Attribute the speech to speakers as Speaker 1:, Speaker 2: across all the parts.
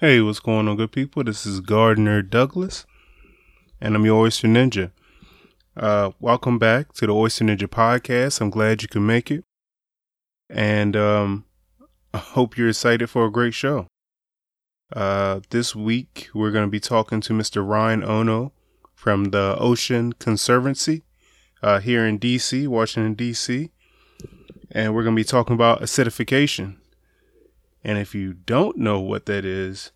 Speaker 1: Hey, what's going on, good people? This is Gardner Douglas, and I'm your Oyster Ninja. Uh, welcome back to the Oyster Ninja podcast. I'm glad you could make it, and um, I hope you're excited for a great show. Uh, this week we're going to be talking to Mr. Ryan Ono from the Ocean Conservancy uh, here in DC, Washington DC, and we're going to be talking about acidification. And if you don't know what that is,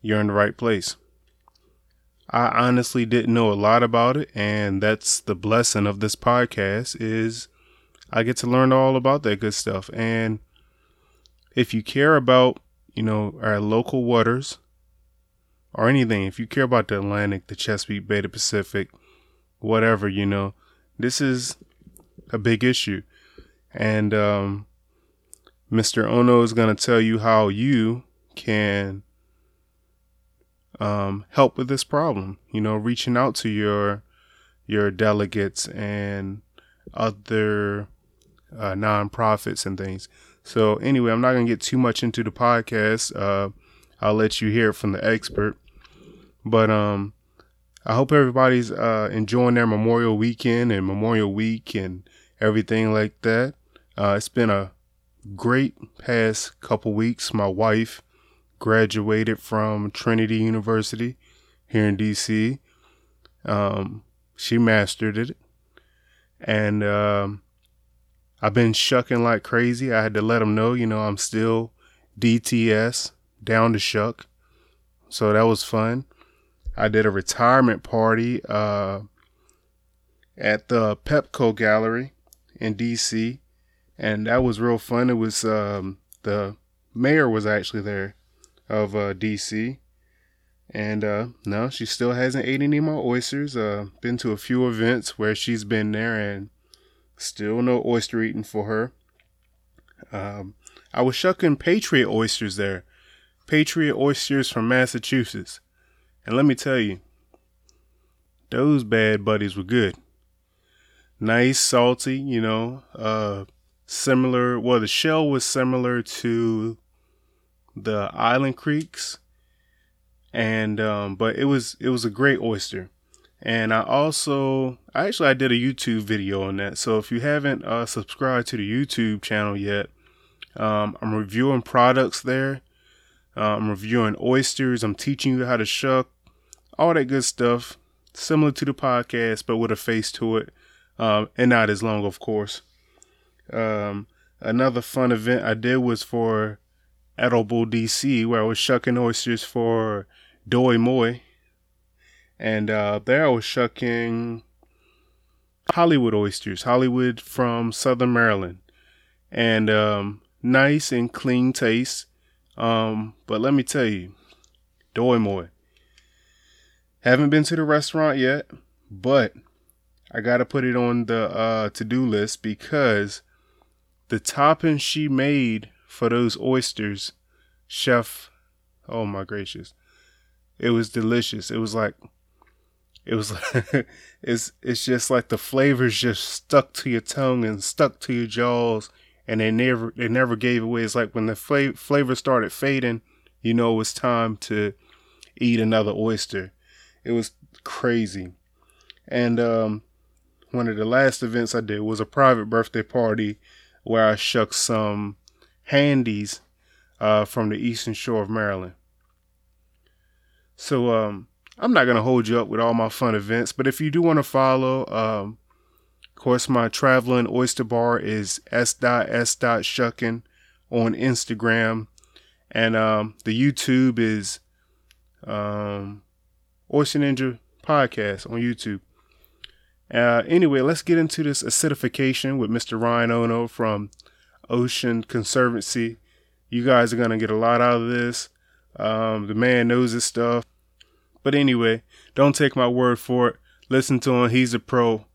Speaker 1: you're in the right place. I honestly didn't know a lot about it, and that's the blessing of this podcast is I get to learn all about that good stuff. And if you care about, you know, our local waters or anything, if you care about the Atlantic, the Chesapeake Bay, the Pacific, whatever, you know, this is a big issue. And um, Mr. Ono is going to tell you how you can um, help with this problem. You know, reaching out to your your delegates and other uh, nonprofits and things. So anyway, I'm not gonna get too much into the podcast. Uh, I'll let you hear from the expert. But um, I hope everybody's uh, enjoying their Memorial Weekend and Memorial Week and everything like that. Uh, it's been a great past couple weeks. My wife graduated from Trinity University here in DC. Um, she mastered it. And um, I've been shucking like crazy. I had to let them know, you know, I'm still DTS, down to shuck. So that was fun. I did a retirement party uh, at the Pepco Gallery in DC and that was real fun. It was um, the mayor was actually there of uh, DC, and uh, no, she still hasn't ate any more oysters. Uh, been to a few events where she's been there, and still no oyster eating for her. Um, I was shucking Patriot oysters there, Patriot oysters from Massachusetts, and let me tell you, those bad buddies were good. Nice, salty, you know. Uh, similar. Well, the shell was similar to the Island Creeks, and um, but it was it was a great oyster. And I also, actually, I did a YouTube video on that. So if you haven't uh, subscribed to the YouTube channel yet, um, I'm reviewing products there. Uh, I'm reviewing oysters. I'm teaching you how to shuck, all that good stuff, similar to the podcast, but with a face to it, um, and not as long, of course. Um, another fun event I did was for Edible DC, where I was shucking oysters for Doi Moi. And uh, there I was shucking Hollywood oysters, Hollywood from Southern Maryland. And um, nice and clean taste. Um, but let me tell you, Doi Moi. Haven't been to the restaurant yet, but I got to put it on the uh, to do list because the topping she made for those oysters, chef, oh my gracious. It was delicious. It was like it was like it's it's just like the flavors just stuck to your tongue and stuck to your jaws and they never they never gave away. It's like when the fla- flavor started fading, you know it was time to eat another oyster. It was crazy. And um one of the last events I did was a private birthday party where I shucked some handies uh, from the eastern shore of Maryland. So um, I'm not gonna hold you up with all my fun events, but if you do want to follow, um, of course, my traveling oyster bar is s.s. shucking on Instagram, and um, the YouTube is um, Oyster Ninja Podcast on YouTube. Uh, anyway, let's get into this acidification with Mr. Ryan Ono from Ocean Conservancy. You guys are going to get a lot out of this. Um, the man knows his stuff. But anyway, don't take my word for it. Listen to him. He's a pro.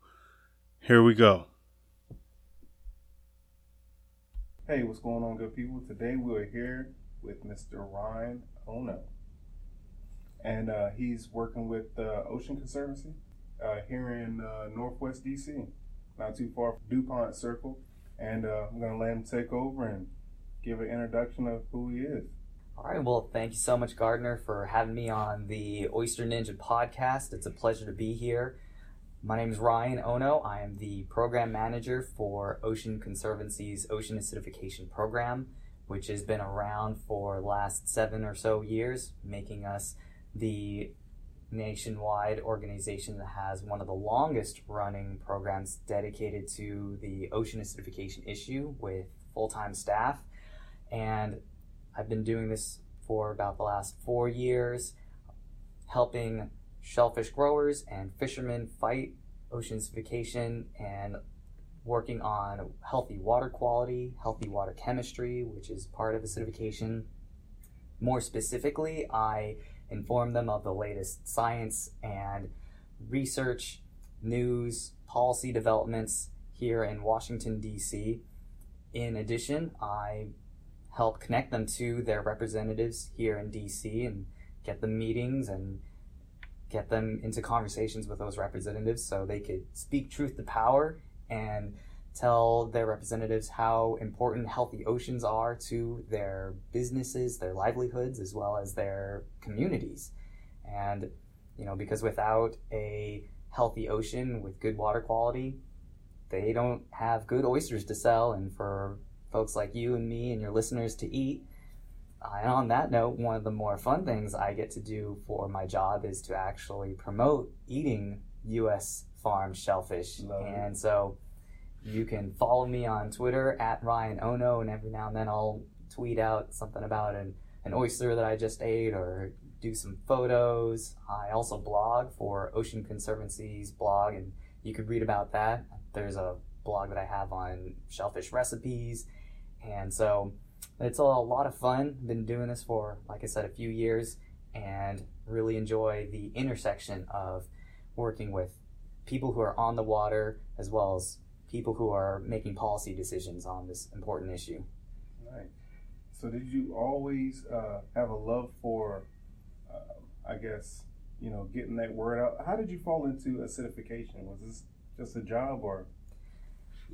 Speaker 1: Here we go. Hey, what's going on, good people? Today we're here with Mr. Ryan Ono. And uh, he's working with uh, Ocean Conservancy uh, here in uh, Northwest DC, not too far from Dupont Circle. And uh, I'm going to let him take over and give an introduction of who he is.
Speaker 2: All right. Well, thank you so much, Gardner, for having me on the Oyster Ninja podcast. It's a pleasure to be here. My name is Ryan Ono. I am the program manager for Ocean Conservancy's Ocean Acidification Program, which has been around for last seven or so years, making us the nationwide organization that has one of the longest running programs dedicated to the ocean acidification issue with full time staff. And I've been doing this for about the last four years, helping shellfish growers and fishermen fight ocean acidification and working on healthy water quality, healthy water chemistry, which is part of acidification. More specifically, I inform them of the latest science and research, news, policy developments here in Washington, D.C. In addition, I help connect them to their representatives here in DC and get them meetings and get them into conversations with those representatives so they could speak truth to power and tell their representatives how important healthy oceans are to their businesses, their livelihoods, as well as their communities. And, you know, because without a healthy ocean with good water quality, they don't have good oysters to sell. And for folks like you and me and your listeners to eat. Uh, and on that note, one of the more fun things I get to do for my job is to actually promote eating U.S. farmed shellfish. Love and so you can follow me on Twitter at Ryan Ono, and every now and then I'll tweet out something about an, an oyster that I just ate or do some photos. I also blog for Ocean Conservancy's blog, and you could read about that. There's a blog that I have on shellfish recipes and so it's a lot of fun. Been doing this for, like I said, a few years and really enjoy the intersection of working with people who are on the water as well as people who are making policy decisions on this important issue.
Speaker 1: Right. So, did you always uh, have a love for, uh, I guess, you know, getting that word out? How did you fall into acidification? Was this just a job or?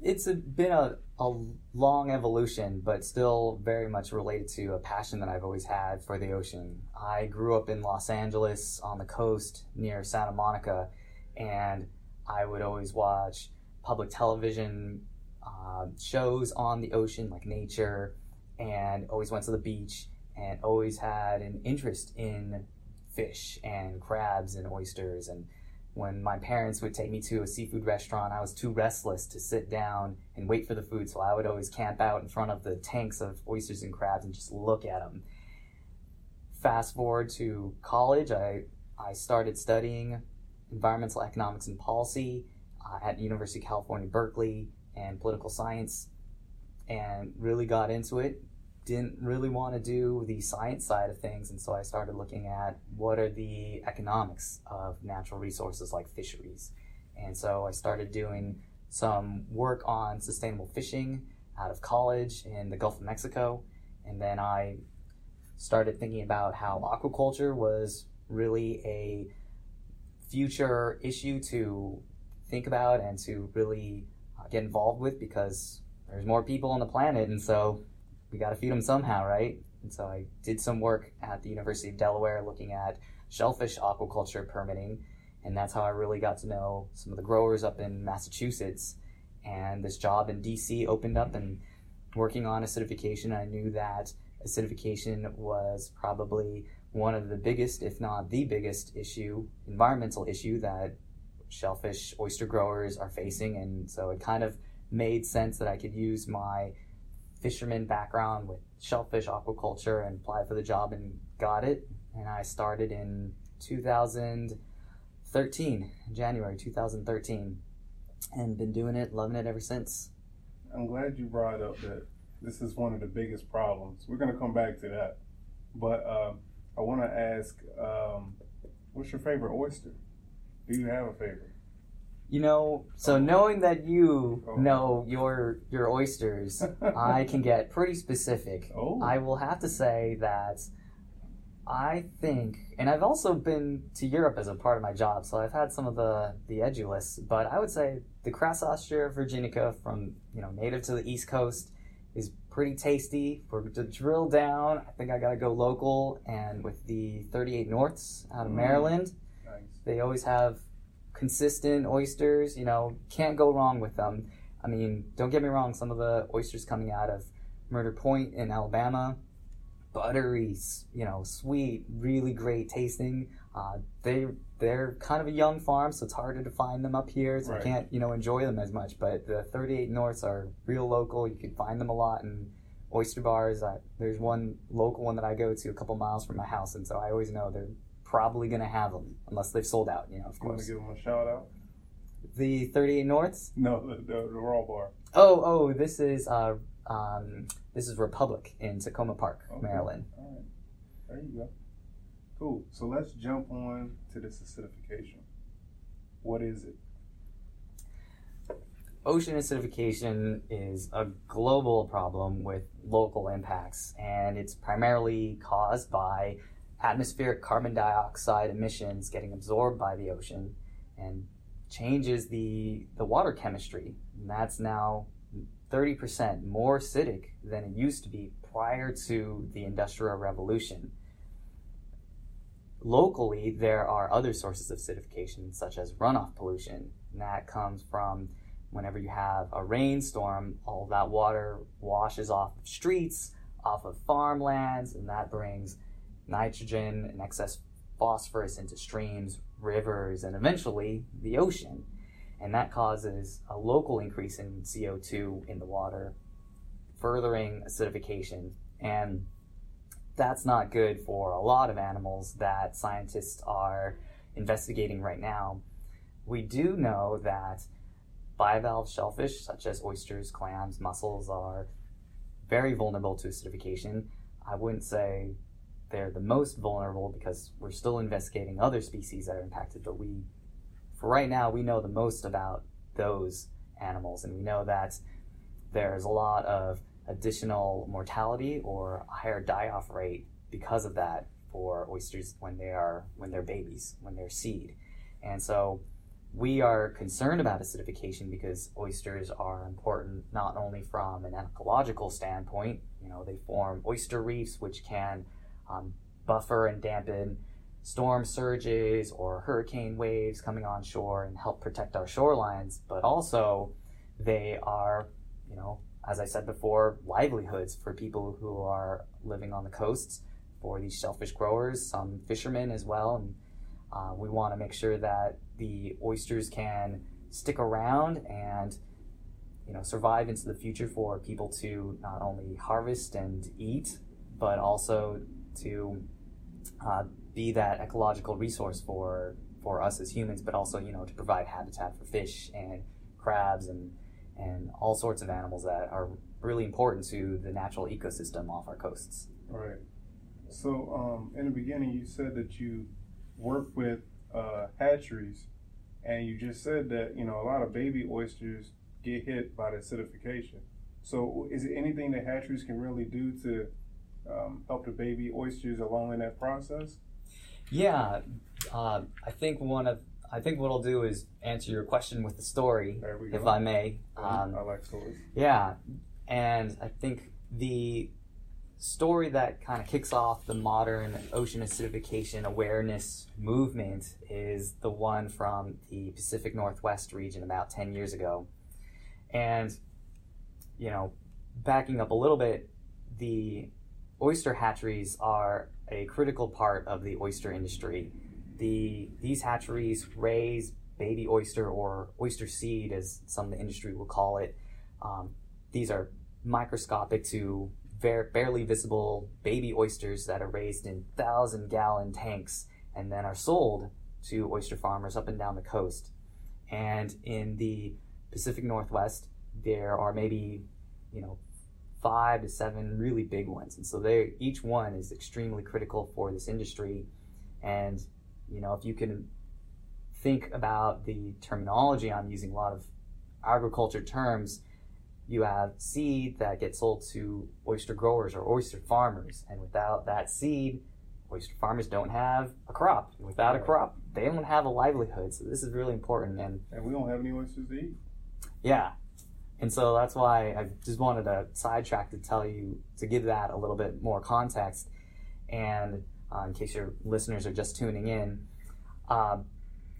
Speaker 2: it's a, been a, a long evolution, but still very much related to a passion that I've always had for the ocean. I grew up in Los Angeles on the coast near Santa Monica, and I would always watch public television uh, shows on the ocean, like nature, and always went to the beach and always had an interest in fish and crabs and oysters and when my parents would take me to a seafood restaurant, I was too restless to sit down and wait for the food, so I would always camp out in front of the tanks of oysters and crabs and just look at them. Fast forward to college, I, I started studying environmental economics and policy Uh, at University of California, Berkeley, and political science, and really got into it didn't really want to do the science side of things, and so I started looking at what are the economics of natural resources like fisheries. And so I started doing some work on sustainable fishing out of college in the Gulf of Mexico, and then I started thinking about how aquaculture was really a future issue to think about and to really uh, get involved with because there's more people on the planet, and so we got to feed them somehow, right? And so I did some work at the University of Delaware looking at shellfish aquaculture permitting, and that's how I really got to know some of the growers up in Massachusetts. And this job in DC opened up, and working on acidification, I knew that acidification was probably one of the biggest, if not the biggest, issue, environmental issue that shellfish oyster growers are facing. And so it kind of made sense that I could use my fisherman background with shellfish aquaculture and applied for the job and got it. And I started in 2013, January 2013, and been doing it, loving it ever since.
Speaker 1: I'm glad you brought up that this is one of the biggest problems. We're going to come back to that. But um, I want to ask um, what's your favorite oyster? Do you have a favorite?
Speaker 2: You know, so knowing that you oh. know your your oysters, I can get pretty specific. Oh. I will have to say that I think, and I've also been to Europe as a part of my job, so I've had some of the the edulis. But I would say the Crassostrea virginica, from you know native to the East Coast, is pretty tasty. For to drill down, I think I gotta go local, and with the 38 Norths out of
Speaker 1: Mm.
Speaker 2: Maryland,
Speaker 1: Nice.
Speaker 2: they always have consistent oysters. You know, can't go wrong with them. I mean, don't get me wrong. Some of the oysters coming out of Murder Point in Alabama, buttery, you know, sweet, really great tasting. Uh, they they're kind of a young farm, so it's harder to find them up here. So
Speaker 1: Right.
Speaker 2: I can't you know enjoy them as much. But the 38 Norths are real local. You can find them a lot in oyster bars. I, there's one local one that I go to a couple miles from my house, and so I always know they're probably gonna have them unless they've sold out. You know, of
Speaker 1: You want to
Speaker 2: course.
Speaker 1: give them a shout out?
Speaker 2: The 38 Norths.
Speaker 1: No, the, the, the Raw Bar.
Speaker 2: Oh, oh, this is uh, um, this is Republic in Takoma Park,
Speaker 1: Okay.
Speaker 2: Maryland.
Speaker 1: All right. There you go. Cool. So let's jump on to this acidification. What is it?
Speaker 2: Ocean acidification is a global problem with local impacts, and it's primarily caused by atmospheric carbon dioxide emissions getting absorbed by the ocean and changes the, the water chemistry. And that's now 30% more acidic than it used to be prior to the Industrial Revolution. Locally, there are other sources of acidification, such as runoff pollution, and that comes from whenever you have a rainstorm, all that water washes off of streets, off of farmlands, and that brings nitrogen and excess phosphorus into streams, rivers, and eventually the ocean. And that causes a local increase in CO2 in the water, furthering acidification. And that's not good for a lot of animals that scientists are investigating right now. We do know that bivalve shellfish, such as oysters, clams, mussels, are very vulnerable to acidification. I wouldn't say they're the most vulnerable because we're still investigating other species that are impacted, but we, for right now, we know the most about those animals, and we know that there's a lot of additional mortality or a higher die-off rate because of that for oysters when they are when they're babies, when they're seed. And so we are concerned about acidification because oysters are important not only from an ecological standpoint, you know, they form oyster reefs which can um, buffer and dampen storm surges or hurricane waves coming on shore and help protect our shorelines, but also they are, you know, as I said before, livelihoods for people who are living on the coasts, for these shellfish growers, some fishermen as well. And uh, we want to make sure that the oysters can stick around and you know survive into the future for people to not only harvest and eat, but also to uh, be that ecological resource for for us as humans, but also you know to provide habitat for fish and crabs and and all sorts of animals that are really important to the natural ecosystem off our coasts.
Speaker 1: Right. So, um, in the beginning, you said that you work with uh, hatcheries, and you just said that you know a lot of baby oysters get hit by the acidification. So, is it anything that hatcheries can really do to um, help the baby oysters along in that process?
Speaker 2: Yeah, uh, I think one of I think what I'll do is answer your question with the story,
Speaker 1: There we go.
Speaker 2: if I may. Um,
Speaker 1: I like stories.
Speaker 2: Yeah, and I think the story that kind of kicks off the modern ocean acidification awareness movement is the one from the Pacific Northwest region about 10 years ago. And, you know, backing up a little bit, the oyster hatcheries are a critical part of the oyster industry. The, these hatcheries raise baby oyster or oyster seed, as some of the industry will call it. Um, these are microscopic to ver- barely visible baby oysters that are raised in thousand gallon tanks and then are sold to oyster farmers up and down the coast. And in the Pacific Northwest, there are maybe, you know, five to seven really big ones. And so they each one is extremely critical for this industry. And, you know, if you can think about the terminology I'm using, a lot of agriculture terms, you have seed that gets sold to oyster growers or oyster farmers. And without that seed, oyster farmers don't have a crop. Without a crop, they don't have a livelihood. So this is really important. And
Speaker 1: And we don't have any oysters to eat.
Speaker 2: yeah, And so that's why I just wanted to sidetrack to tell you to give that a little bit more context. And uh, in case your listeners are just tuning in. Uh,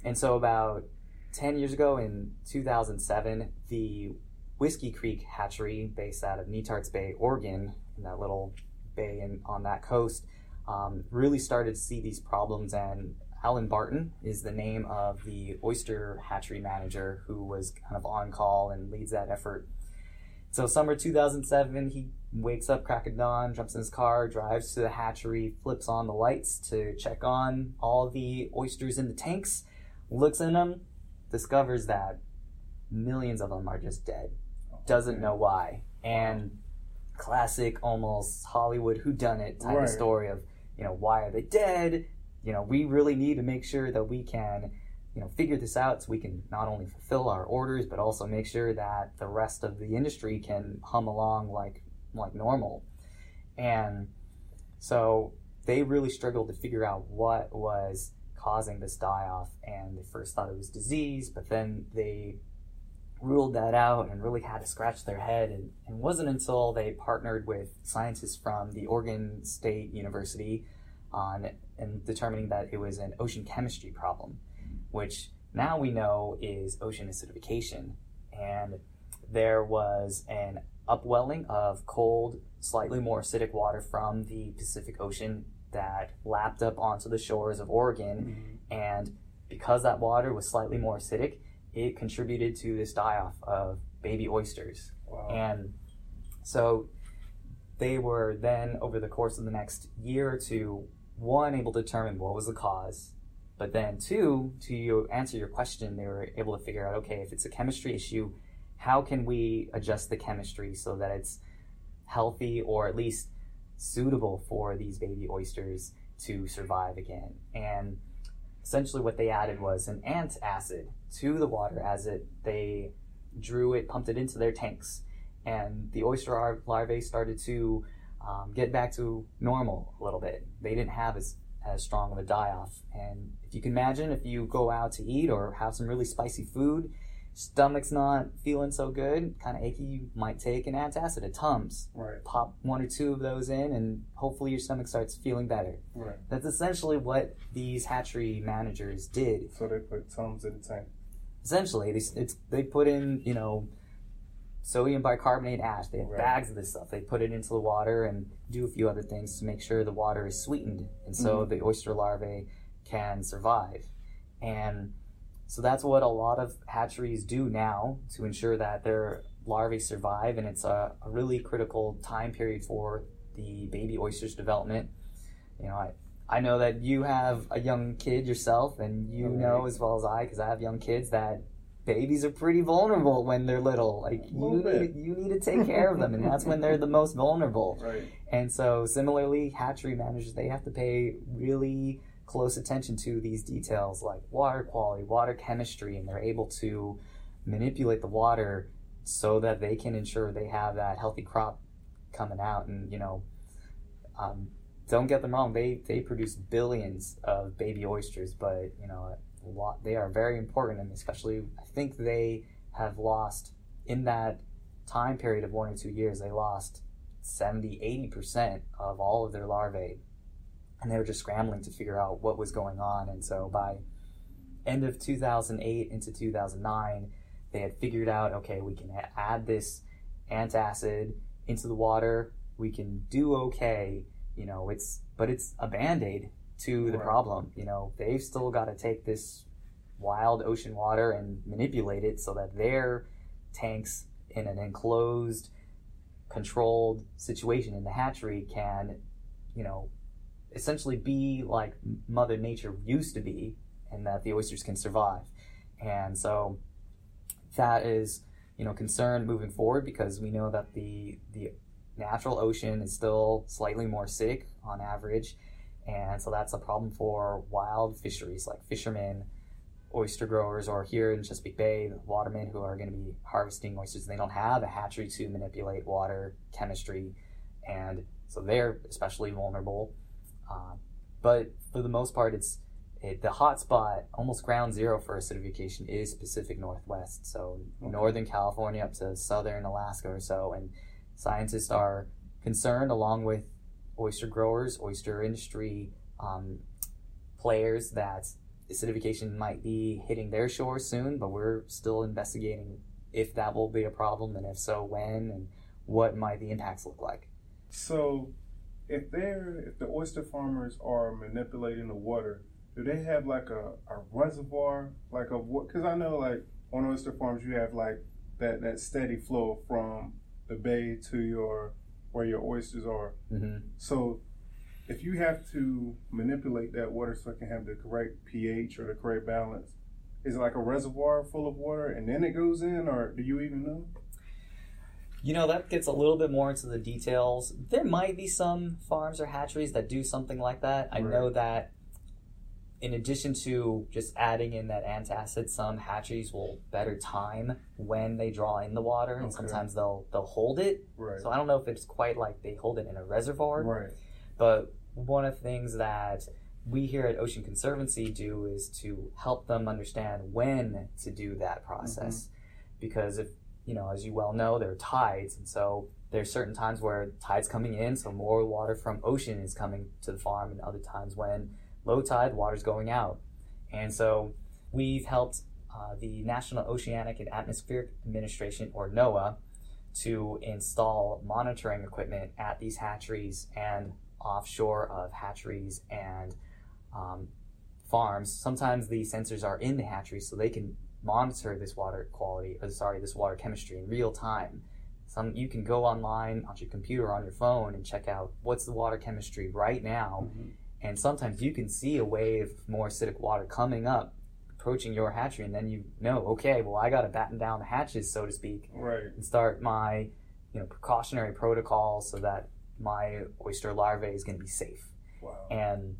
Speaker 2: and so about 10 years ago in 2007, the Whiskey Creek hatchery, based out of Netarts Bay, Oregon, in that little bay in, on that coast, um, really started to see these problems. And Alan Barton is the name of the oyster hatchery manager who was kind of on call and leads that effort. So, summer 2007, he wakes up crack of dawn, jumps in his car, drives to the hatchery, flips on the lights to check on all the oysters in the tanks, looks in them, discovers that millions of them are just dead. Doesn't know why. And classic, almost Hollywood whodunit type
Speaker 1: Right.
Speaker 2: of story of, you know, why are they dead? You know, we really need to make sure that we can, you know, figure this out so we can not only fulfill our orders, but also make sure that the rest of the industry can hum along like like normal. And so they really struggled to figure out what was causing this die off. And they first thought it was disease, but then they ruled that out and really had to scratch their head. And it wasn't until they partnered with scientists from the Oregon State University on and determining that it was an ocean chemistry problem, which now we know is ocean acidification. And there was an upwelling of cold, slightly more acidic water from the Pacific Ocean that lapped up onto the shores of Oregon. Mm-hmm. And because that water was slightly more acidic, it contributed to this die off of baby oysters.
Speaker 1: Wow.
Speaker 2: And so they were then, over the course of the next year or two, one, able to determine what was the cause. But then, two, to answer your question, they were able to figure out okay, if it's a chemistry issue, how can we adjust the chemistry so that it's healthy or at least suitable for these baby oysters to survive again? And essentially, what they added was an antacid to the water as it they drew it, pumped it into their tanks, and the oyster larvae started to um, get back to normal a little bit. They didn't have as as strong of a die off, and if you can imagine, if you go out to eat or have some really spicy food, stomach's not feeling so good, kind of achy, you might take an antacid, a Tums,
Speaker 1: Right.
Speaker 2: pop one or two of those in, and hopefully your stomach starts feeling better.
Speaker 1: Right.
Speaker 2: That's essentially what these hatchery managers did
Speaker 1: So they put Tums in the tank.
Speaker 2: essentially they, it's, they put in you know sodium bicarbonate ash. They have
Speaker 1: Right.
Speaker 2: bags of this stuff. They put it into the water and do a few other things to make sure the water is sweetened. And so mm-hmm. the oyster larvae can survive. And so that's what a lot of hatcheries do now to ensure that their larvae survive. And it's a, a really critical time period for the baby oysters development. You know i I know that you have a young kid yourself, and you
Speaker 1: Okay.
Speaker 2: know as well as I, because I have young kids, that babies are pretty vulnerable when they're little. Like you need, you need to take care of them, and that's when they're the most vulnerable.
Speaker 1: Right.
Speaker 2: And so, similarly, hatchery managers they have to pay really close attention to these details like water quality, water chemistry, and they're able to manipulate the water so that they can ensure they have that healthy crop coming out. And you know, um, don't get them wrong; they they produce billions of baby oysters, but you know, they are very important, and especially I think they have lost in that time period of one or two years, they lost 70, 80% of all of their larvae. And they were just scrambling to figure out what was going on. And so by end of 2008 into 2009, they had figured out, okay, we can add this antacid into the water. We can do okay. You know, it's, but it's a band-aid to the
Speaker 1: Right.
Speaker 2: problem. You know, they've still got to take this wild ocean water and manipulate it so that their tanks in an enclosed, controlled situation in the hatchery can, you know, essentially be like Mother Nature used to be, and that the oysters can survive. And so that is, you know, concern moving forward because we know that the the natural ocean is still slightly more acidic on average, and so that's a problem for wild fisheries like fishermen oyster growers or here in Chesapeake Bay, watermen who are going to be harvesting oysters, they don't have a hatchery to manipulate water chemistry, and so they're especially vulnerable. Uh, but for the most part, it's it, the hotspot, almost ground zero for acidification, is Pacific Northwest. So
Speaker 1: Okay.
Speaker 2: Northern California up to Southern Alaska or so. And scientists are concerned, along with oyster growers, oyster industry um, players, that acidification might be hitting their shores soon. But we're still investigating if that will be a problem, and if so, when, and what might the impacts look like.
Speaker 1: So, if they're if the oyster farmers are manipulating the water, do they have like a, a reservoir like of what? Because I know like on oyster farms you have like that that steady flow from the bay to your where your oysters are.
Speaker 2: hmm
Speaker 1: So, if you have to manipulate that water so it can have the correct pH or the correct balance, is it like a reservoir full of water and then it goes in, or do you even know?
Speaker 2: You know, that gets a little bit more into the details. There might be some farms or hatcheries that do something like that. I
Speaker 1: Right.
Speaker 2: know that in addition to just adding in that antacid, some hatcheries will better time when they draw in the water and
Speaker 1: Okay.
Speaker 2: sometimes they'll they'll hold it.
Speaker 1: Right.
Speaker 2: So I don't know if it's quite like they hold it in a reservoir.
Speaker 1: Right.
Speaker 2: But one of the things that we here at Ocean Conservancy do is to help them understand when to do that process. Mm-hmm. Because if, you know, as you well know, there are tides. And so there's certain times where tide's coming in, so more water from ocean is coming to the farm, and other times when low tide, water's going out. And so we've helped uh, the National Oceanic and Atmospheric Administration, or NOAA, to install monitoring equipment at these hatcheries and offshore of hatcheries and um, farms. Sometimes the sensors are in the hatcheries so they can monitor this water quality, or sorry, this water chemistry in real time. Some you can go online on your computer on your phone and check out what's the water chemistry right now.
Speaker 1: Mhm.
Speaker 2: And sometimes you can see a wave of more acidic water coming up, approaching your hatchery, and then you know, okay, well, I got to batten down the hatches, so to speak,
Speaker 1: Right.
Speaker 2: and start my, you know, precautionary protocol so that my oyster larvae is going to be safe.
Speaker 1: Wow.
Speaker 2: And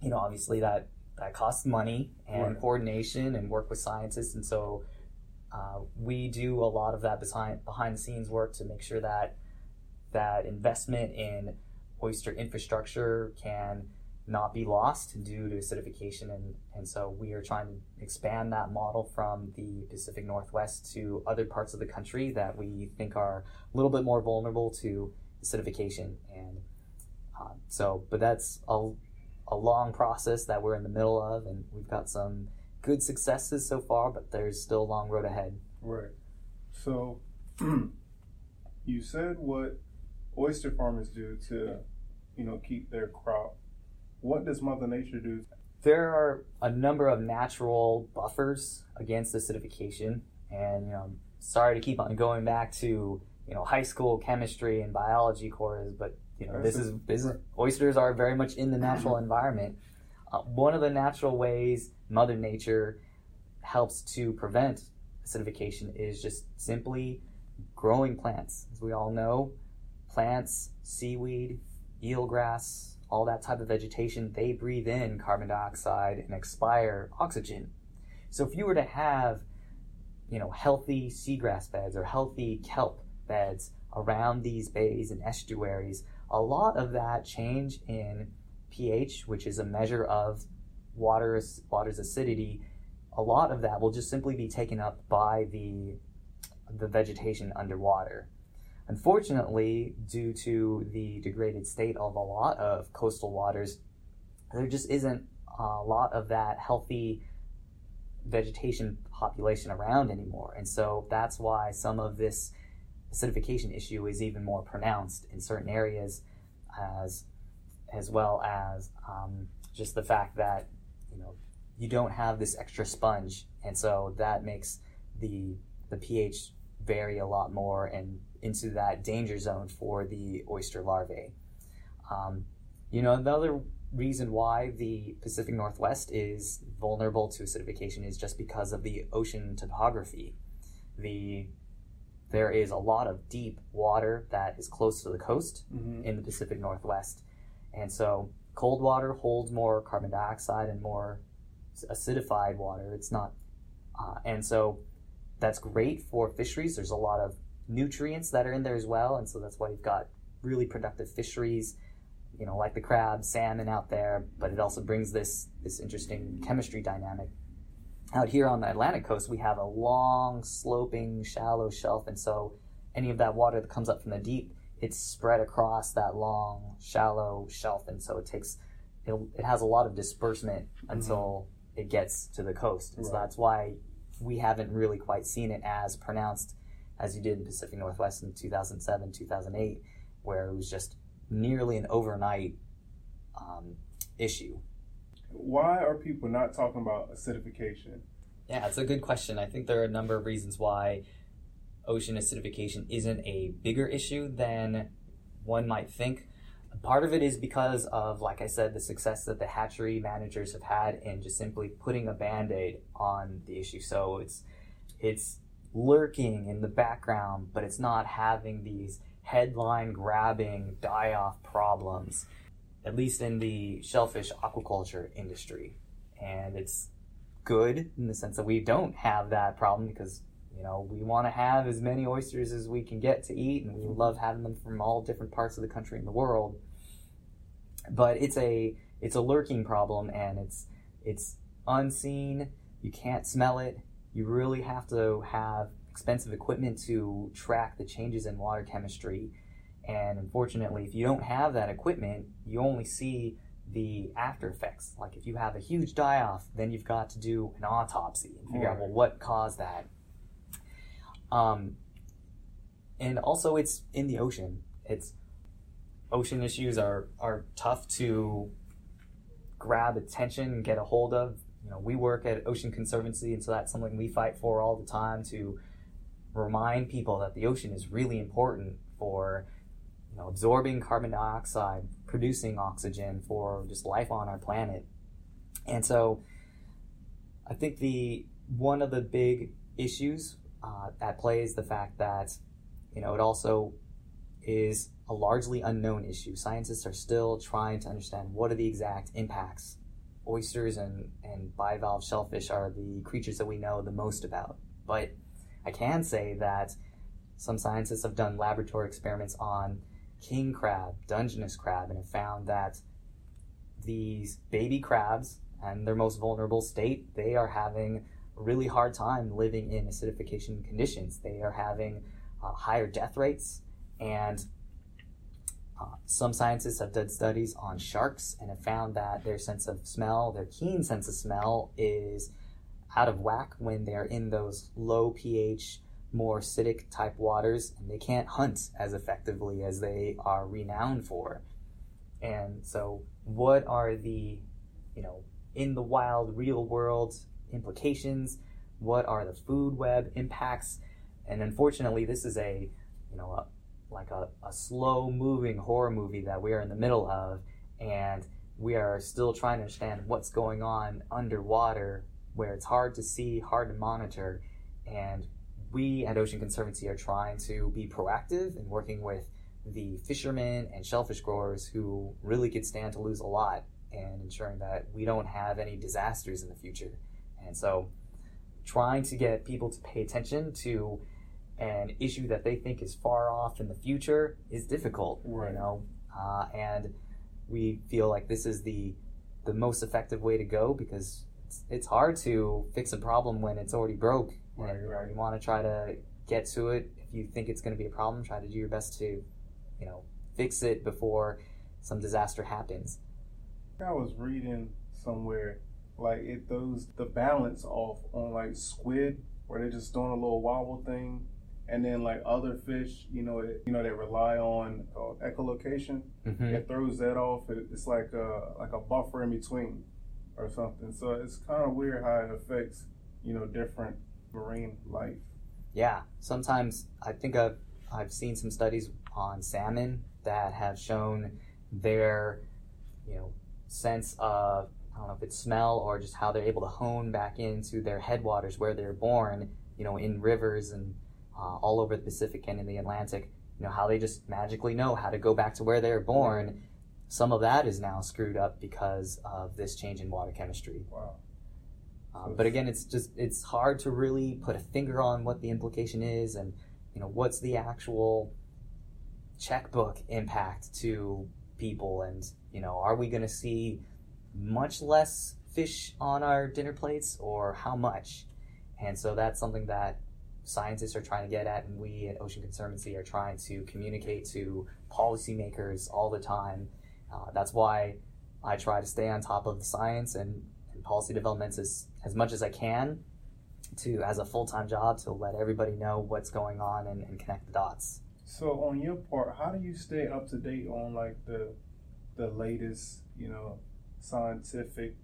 Speaker 2: you know, obviously that that costs money and
Speaker 1: Right.
Speaker 2: coordination and work with scientists, and so uh, we do a lot of that behind behind the scenes work to make sure that that investment in oyster infrastructure can not be lost due to acidification and, and so we are trying to expand that model from the Pacific Northwest to other parts of the country that we think are a little bit more vulnerable to acidification and uh, so but that's a, a long process that we're in the middle of and we've got some good successes so far but there's still a long road ahead
Speaker 1: Right. So, you said what oyster farmers do to, you know, keep their crop. What does Mother Nature do?
Speaker 2: there are a number of natural buffers against acidification. And you know sorry to keep on going back to you know high school chemistry and biology courses but you know this is this is oysters are very much in the natural environment. Uh, one of the natural ways mother nature helps to prevent acidification is just simply growing plants. As we all know plants seaweed eelgrass all that type of vegetation, they breathe in carbon dioxide and expire oxygen. So if you were to have, you know, healthy seagrass beds or healthy kelp beds around these bays and estuaries, a lot of that change in pH, which is a measure of water water's acidity, a lot of that will just simply be taken up by the the vegetation underwater. Unfortunately, due to the degraded state of a lot of coastal waters, there just isn't a lot of that healthy vegetation population around anymore. And so that's why some of this acidification issue is even more pronounced in certain areas as as well as um, just the fact that you know you don't have this extra sponge and so that makes the the pH vary a lot more and into that danger zone for the oyster larvae. Um, you know, another reason why the Pacific Northwest is vulnerable to acidification is just because of the ocean topography. The there is a lot of deep water that is close to the coast
Speaker 1: Mm-hmm.
Speaker 2: in the Pacific Northwest, and so cold water holds more carbon dioxide and more acidified water. It's not, uh, and so that's great for fisheries. There's a lot of nutrients that are in there as well, and so that's why you've got really productive fisheries. you know, like the crab, salmon out there, but it also brings this this interesting chemistry dynamic. Out here on the Atlantic coast, we have a long, sloping, shallow shelf, and so any of that water that comes up from the deep, it's spread across that long, shallow shelf, and so it takes it, it has a lot of disbursement mm-hmm. until it gets to the coast. And so that's why we haven't really quite seen it as pronounced as you did in Pacific Northwest in 2007, 2008, where it was just nearly an overnight um, issue.
Speaker 1: Why are people not talking about acidification?
Speaker 2: Yeah, it's a good question. I think there are a number of reasons why ocean acidification isn't a bigger issue than one might think. Part of it is because of, like I said, the success that the hatchery managers have had in just simply putting a band-aid on the issue. So it's it's lurking in the background, but it's not having these headline grabbing die off problems, at least in the shellfish aquaculture industry. And it's good in the sense that we don't have that problem because you know we want to have as many oysters as we can get to eat and we mm-hmm. love having them from all different parts of the country and the world. But it's a it's a lurking problem and it's it's unseen. You can't smell it. You really have to have expensive equipment to track the changes in water chemistry. And unfortunately if you don't have that equipment you only see the after effects. Like if you have a huge die off then you've got to do an autopsy and figure out well what caused that um, and also it's in the ocean. It's ocean issues are are tough to grab attention and get a hold of. You know we work at ocean conservancy and so that's something we fight for all the time to remind people that the ocean is really important for you know absorbing carbon dioxide producing oxygen for just life on our planet. And so i think the one of the big issues uh, at play is the fact that you know it also is a largely unknown issue. Scientists are still trying to understand what are the exact impacts oysters and, and bivalve shellfish are the creatures that we know the most about. But i can say that some scientists have done laboratory experiments on king crab dungeness crab and have found that these baby crabs and their most vulnerable state they are having really hard time living in acidification conditions they are having uh, higher death rates and uh, some scientists have done studies on sharks and have found that their sense of smell, their keen sense of smell, is out of whack when they're in those low pH, more acidic type waters, and they can't hunt as effectively as they are renowned for. And so, what are the, you know, in the wild, real world implications? What are the food web impacts? And unfortunately, this is a, you know, a, like a, a slow moving horror movie that we are in the middle of and we are still trying to understand what's going on underwater where it's hard to see hard to monitor and we at ocean conservancy are trying to be proactive in working with the fishermen and shellfish growers who really could stand to lose a lot and ensuring that we don't have any disasters in the future and so trying to get people to pay attention to an issue that they think is far off in the future is difficult.
Speaker 1: Right.
Speaker 2: You know, uh, and we feel like this is the the most effective way to go because it's, it's hard to fix a problem when it's already broke.
Speaker 1: Right,
Speaker 2: and
Speaker 1: right.
Speaker 2: you want to try to get to it. If you think it's going to be a problem, try to do your best to, you know, fix it before some disaster happens.
Speaker 1: I was reading somewhere like it throws the balance off on like squid where they're just doing a little wobble thing, and then like other fish, you know, it, you know, they rely on uh, echolocation.
Speaker 2: Mm-hmm.
Speaker 1: It throws that off. It, it's like a like a buffer in between, or something. So it's kind of weird how it affects you know different marine life.
Speaker 2: Yeah, sometimes I think I've I've seen some studies on salmon that have shown their, you know, sense of I don't know if it's smell or just how they're able to hone back into their headwaters where they're born, you know, in rivers and uh, all over the Pacific and in the Atlantic. You know how they just magically know how to go back to where they were born. Some of that is now screwed up because of this change in water chemistry.
Speaker 1: Wow.
Speaker 2: Um, but again, it's just it's hard to really put a finger on what the implication is, and you know what's the actual checkbook impact to people and you know are we going to see much less fish on our dinner plates or how much. And so that's something that scientists are trying to get at and we at ocean conservancy are trying to communicate to policymakers all the time. Uh, that's why i try to stay on top of the science and, and policy developments as, as much as i can to as a full-time job to let everybody know what's going on and, and connect the dots.
Speaker 3: So on your part, how do you stay up to date on like the the latest, you know, scientific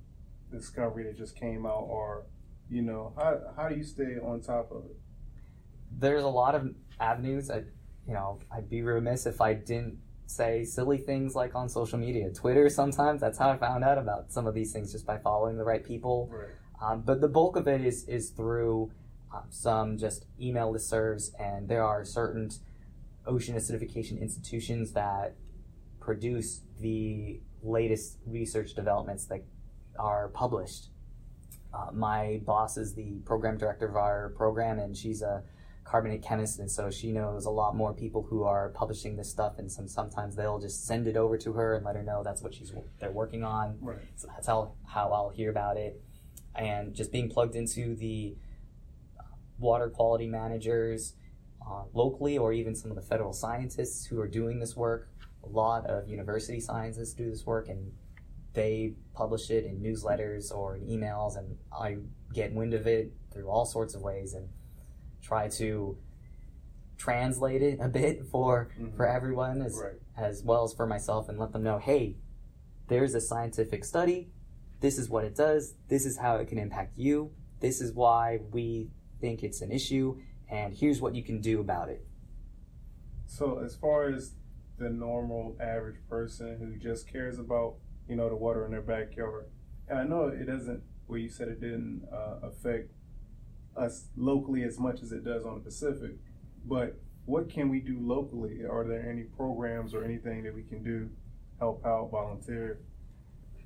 Speaker 3: discovery that just came out, or you know, how how do you stay on top of it?
Speaker 2: There's a lot of avenues. I, you know, I'd be remiss if I didn't say silly things like on social media, Twitter. Sometimes that's how I found out about some of these things just by following the right people.
Speaker 3: Right.
Speaker 2: Um, but the bulk of it is is through um, some just email listservs, and there are certain ocean acidification institutions that produce the latest research developments that are published. Uh, my boss is the program director of our program, and she's a carbonate chemist, and so she knows a lot more people who are publishing this stuff. And some sometimes they'll just send it over to her and let her know that's what she's they're working on.
Speaker 3: Right.
Speaker 2: So that's how how I'll hear about it, and just being plugged into the uh, water quality managers uh, locally or even some of the federal scientists who are doing this work. A lot of university scientists do this work and they publish it in newsletters or in emails, and I get wind of it through all sorts of ways and try to translate it a bit for mm-hmm. for everyone as right. as well as for myself and let them know, hey, there's a scientific study. This is what it does. This is how it can impact you. This is why we think it's an issue and here's what you can do about it.
Speaker 3: So, as far as the normal average person who just cares about, you know, the water in their backyard, and I know it doesn't, well, you said it didn't uh, affect us locally as much as it does on the Pacific, but what can we do locally? Are there any programs or anything that we can do, help out, volunteer?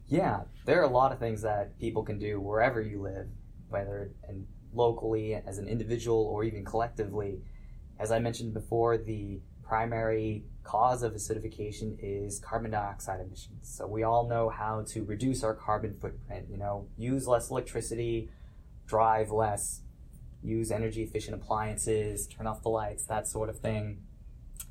Speaker 2: Yeah, there are a lot of things that people can do wherever you live, whether in locally as an individual or even collectively. As I mentioned before, the primary cause of acidification is carbon dioxide emissions. So we all know how to reduce our carbon footprint, you know, use less electricity, drive less, use energy efficient appliances, turn off the lights, that sort of thing.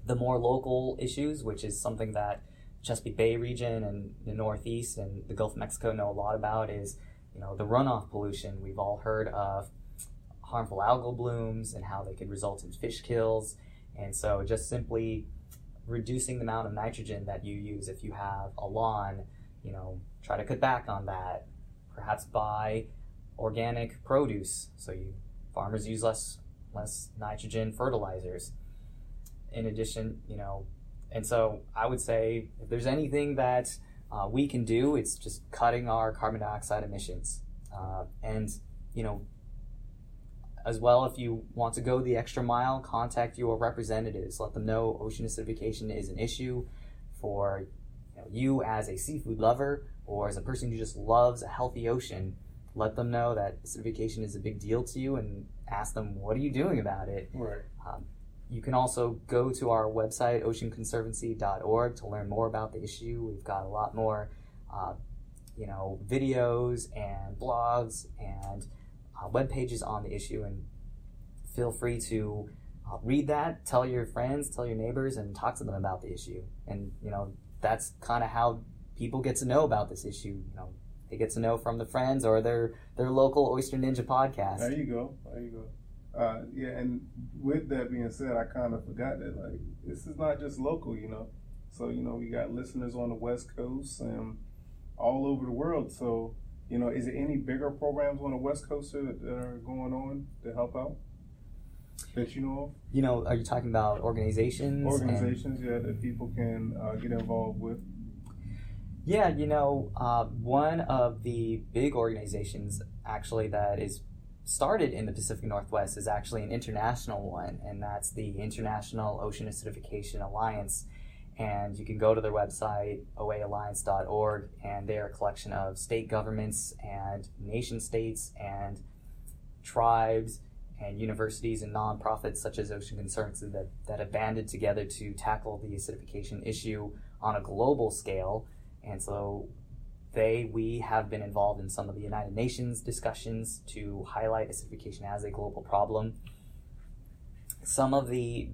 Speaker 2: The more local issues, which is something that Chesapeake Bay region and the Northeast and the Gulf of Mexico know a lot about is, you know, the runoff pollution. We've all heard of harmful algal blooms and how they could result in fish kills. And so just simply reducing the amount of nitrogen that you use if you have a lawn, you know, try to cut back on that. Perhaps buy organic produce so you farmers use less less nitrogen fertilizers. In addition, you know, and so I would say if there's anything that uh, we can do, it's just cutting our carbon dioxide emissions. Uh, and you know, as well, if you want to go the extra mile, contact your representatives. Let them know ocean acidification is an issue for you, know, you as a seafood lover or as a person who just loves a healthy ocean. Let them know that acidification is a big deal to you and ask them, what are you doing about it?
Speaker 3: Right.
Speaker 2: Um, you can also go to our website, oceanconservancy.org, to learn more about the issue. We've got a lot more, uh, you know, videos and blogs and uh, web pages on the issue, and feel free to uh, read that, tell your friends, tell your neighbors, and talk to them about the issue. And you know that's kind of how people get to know about this issue. You know, they get to know from the friends or their their local Oyster Ninja podcast.
Speaker 3: There you go. There you go. Uh, yeah, and with that being said, I kind of forgot that like this is not just local, you know. So you know we got listeners on the West Coast and all over the world. So you know, is there any bigger programs on the West Coast that, that are going on to help out that you know of?
Speaker 2: You know, are you talking about organizations?
Speaker 3: Organizations, and, yeah, that people can uh, get involved with.
Speaker 2: Yeah, you know, uh, one of the big organizations actually that is started in the Pacific Northwest is actually an international one, and that's the International Ocean Acidification Alliance and you can go to their website oaalliance.org and they're a collection of state governments and nation states and tribes and universities and nonprofits such as Ocean Conservancy that, that have banded together to tackle the acidification issue on a global scale. And so they, we have been involved in some of the United Nations discussions to highlight acidification as a global problem. Some of the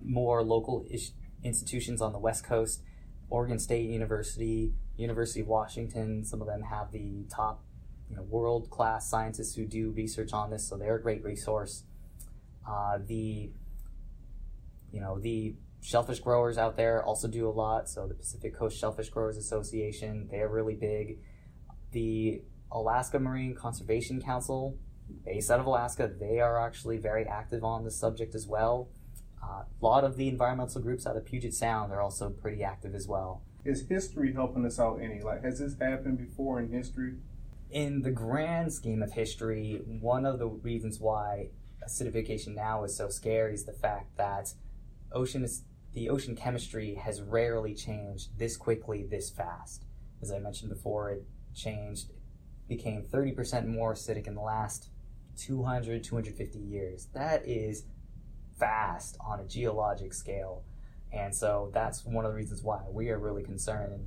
Speaker 2: more local ish- institutions on the West Coast, Oregon State University, University of Washington, some of them have the top you know, world class scientists who do research on this, so they're a great resource. Uh, the you know the shellfish growers out there also do a lot. So the Pacific Coast Shellfish Growers Association, they're really big. The Alaska Marine Conservation Council, based out of Alaska, they are actually very active on this subject as well. Uh, a lot of the environmental groups out of Puget Sound are also pretty active as well.
Speaker 1: Is history helping us out any? Like, has this happened before in history?
Speaker 2: In the grand scheme of history, one of the reasons why acidification now is so scary is the fact that ocean is, the ocean chemistry has rarely changed this quickly, this fast. As I mentioned before, it changed, became 30% more acidic in the last 200, 250 years. That is fast on a geologic scale. And so that's one of the reasons why we are really concerned. And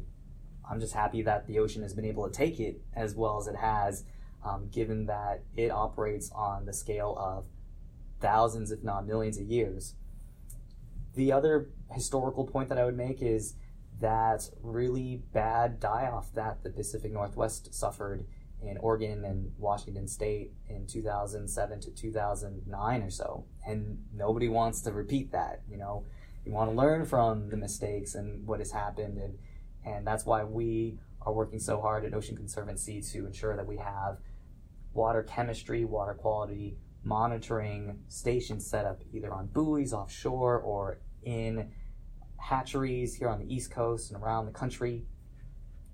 Speaker 2: I'm just happy that the ocean has been able to take it as well as it has, um, given that it operates on the scale of thousands, if not millions of years. The other historical point that I would make is that really bad die off that the Pacific Northwest suffered in Oregon and Washington State in 2007 to 2009 or so. And nobody wants to repeat that. You know, you want to learn from the mistakes and what has happened. And, and that's why we are working so hard at Ocean Conservancy to ensure that we have water chemistry, water quality monitoring stations set up either on buoys offshore or in hatcheries here on the East Coast and around the country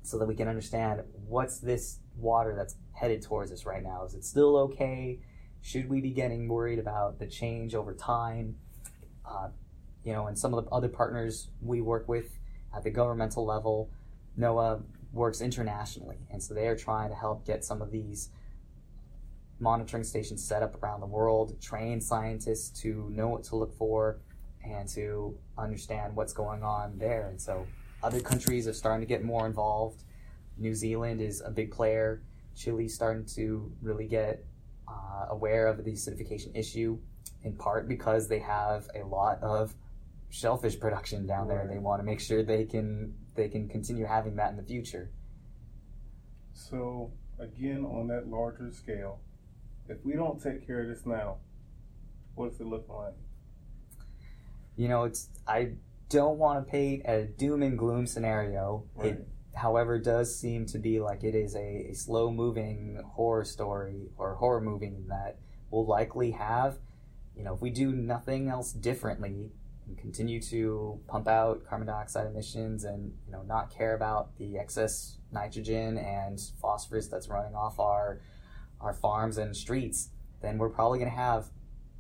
Speaker 2: so that we can understand what's this water that's headed towards us right now. Is it still okay? Should we be getting worried about the change over time? Uh, you know, and some of the other partners we work with at the governmental level, NOAA works internationally, and so they are trying to help get some of these monitoring stations set up around the world, train scientists to know what to look for and to understand what's going on there. And so other countries are starting to get more involved. New Zealand is a big player. Chile's starting to really get uh, aware of the acidification issue, in part because they have a lot of shellfish production down there. They want to make sure they can they can continue having that in the future.
Speaker 1: So again, on that larger scale, if we don't take care of this now, what's it looking like?
Speaker 2: You know, it's I don't want to paint a doom and gloom scenario. Right. It, however, does seem to be like it is a, a slow moving horror story or horror movie that will likely have, you know, if we do nothing else differently and continue to pump out carbon dioxide emissions and, you know, not care about the excess nitrogen and phosphorus that's running off our our farms and streets, then we're probably going to have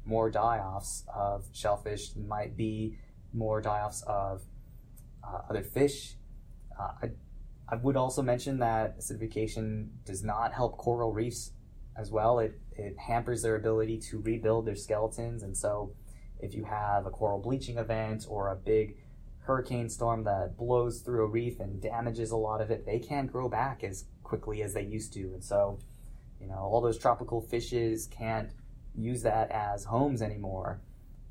Speaker 2: more die-offs of shellfish. Might be more die-offs of uh, other fish. Uh, I, I would also mention that acidification does not help coral reefs as well. It, it hampers their ability to rebuild their skeletons. And so, if you have a coral bleaching event or a big hurricane storm that blows through a reef and damages a lot of it, they can't grow back as quickly as they used to. And so, you know, all those tropical fishes can't use that as homes anymore.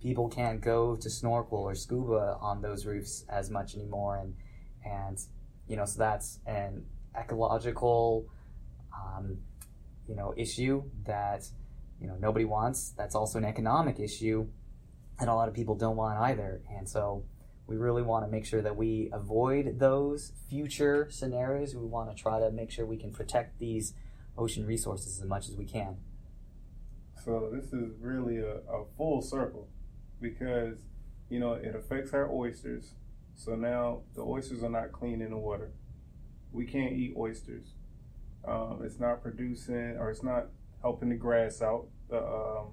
Speaker 2: People can't go to snorkel or scuba on those reefs as much anymore, and and you know, so that's an ecological, um, you know, issue that you know nobody wants. That's also an economic issue, and a lot of people don't want either. And so, we really want to make sure that we avoid those future scenarios. We want to try to make sure we can protect these ocean resources as much as we can.
Speaker 1: So this is really a, a full circle because you know it affects our oysters. So now the oysters are not clean in the water. We can't eat oysters. Um, it's not producing or it's not helping the grass out. The um,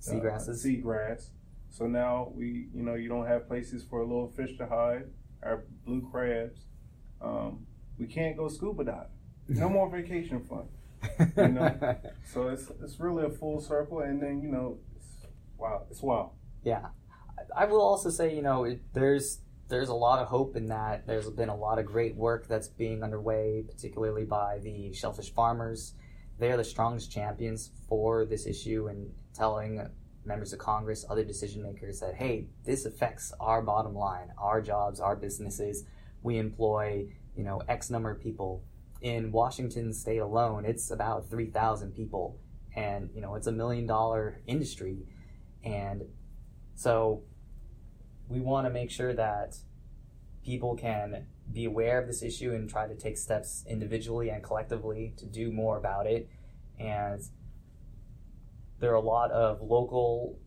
Speaker 2: seagrasses.
Speaker 1: Uh, seagrass. So now we, you know, you don't have places for a little fish to hide. Our blue crabs. Um, we can't go scuba dive. No more vacation fun. You know, so it's it's really a full circle, and then you know, it's wow, it's wild.
Speaker 2: Yeah, I will also say you know it, there's there's a lot of hope in that. There's been a lot of great work that's being underway, particularly by the shellfish farmers. They're the strongest champions for this issue and telling members of Congress, other decision makers that, hey, this affects our bottom line, our jobs, our businesses. We employ, you know, X number of people. In Washington state alone, it's about 3,000 people. And, you know, it's a million dollar industry. And so we want to make sure that people can be aware of this issue and try to take steps individually and collectively to do more about it. And there are a lot of local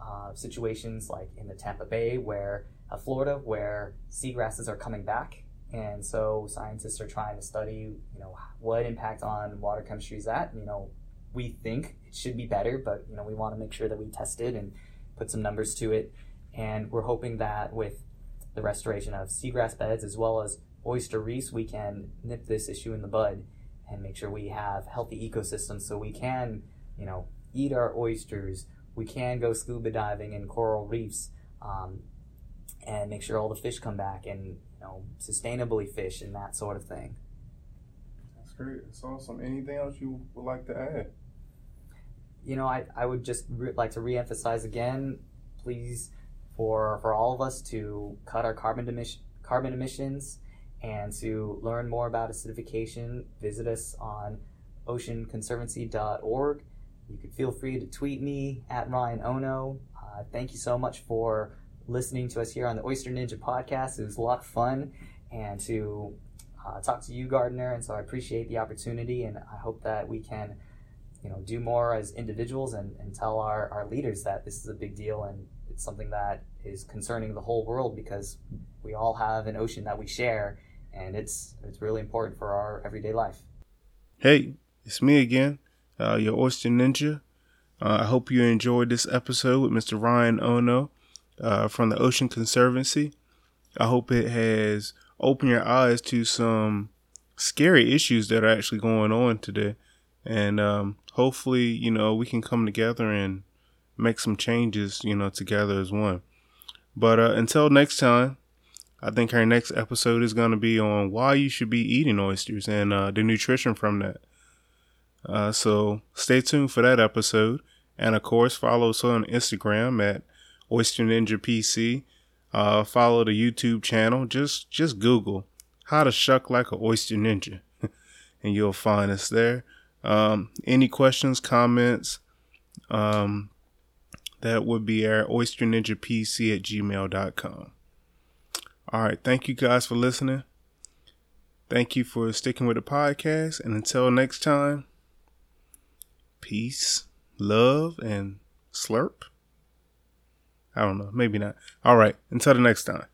Speaker 2: uh, situations, like in the Tampa Bay, where uh, Florida, where seagrasses are coming back, and so scientists are trying to study, you know, what impact on water chemistry is that. You know, we think it should be better, but you know, we want to make sure that we test it and put some numbers to it. And we're hoping that with the restoration of seagrass beds as well as oyster reefs, we can nip this issue in the bud and make sure we have healthy ecosystems so we can, you know, eat our oysters. We can go scuba diving in coral reefs um, and make sure all the fish come back and, you know, sustainably fish and that sort of thing.
Speaker 1: That's great. That's awesome. Anything else you would like to add?
Speaker 2: You know, I, I would just re- like to reemphasize again, please for for all of us to cut our carbon emission carbon emissions and to learn more about acidification, visit us on oceanconservancy.org. You can feel free to tweet me at Ryan Ono. Uh, thank you so much for listening to us here on the Oyster Ninja podcast. It was a lot of fun and to uh, talk to you, Gardner. And so I appreciate the opportunity and I hope that we can, you know, do more as individuals and, and tell our, our leaders that this is a big deal and it's something that is concerning the whole world because we all have an ocean that we share, and it's it's really important for our everyday life.
Speaker 1: Hey, it's me again, uh, your oyster ninja. Uh, I hope you enjoyed this episode with Mr. Ryan Ono uh, from the Ocean Conservancy. I hope it has opened your eyes to some scary issues that are actually going on today. And um, hopefully, you know, we can come together and make some changes, you know, together as one. But uh, until next time, I think our next episode is going to be on why you should be eating oysters and uh, the nutrition from that. Uh, so stay tuned for that episode. And of course, follow us on Instagram at Oyster Ninja PC. Uh, follow the YouTube channel. Just just Google how to shuck like an oyster ninja, and you'll find us there. Um, any questions, comments, um, that would be our oysterninjapc at gmail.com. All right. Thank you guys for listening. Thank you for sticking with the podcast. And until next time, peace, love, and slurp. I don't know. Maybe not. All right. Until the next time.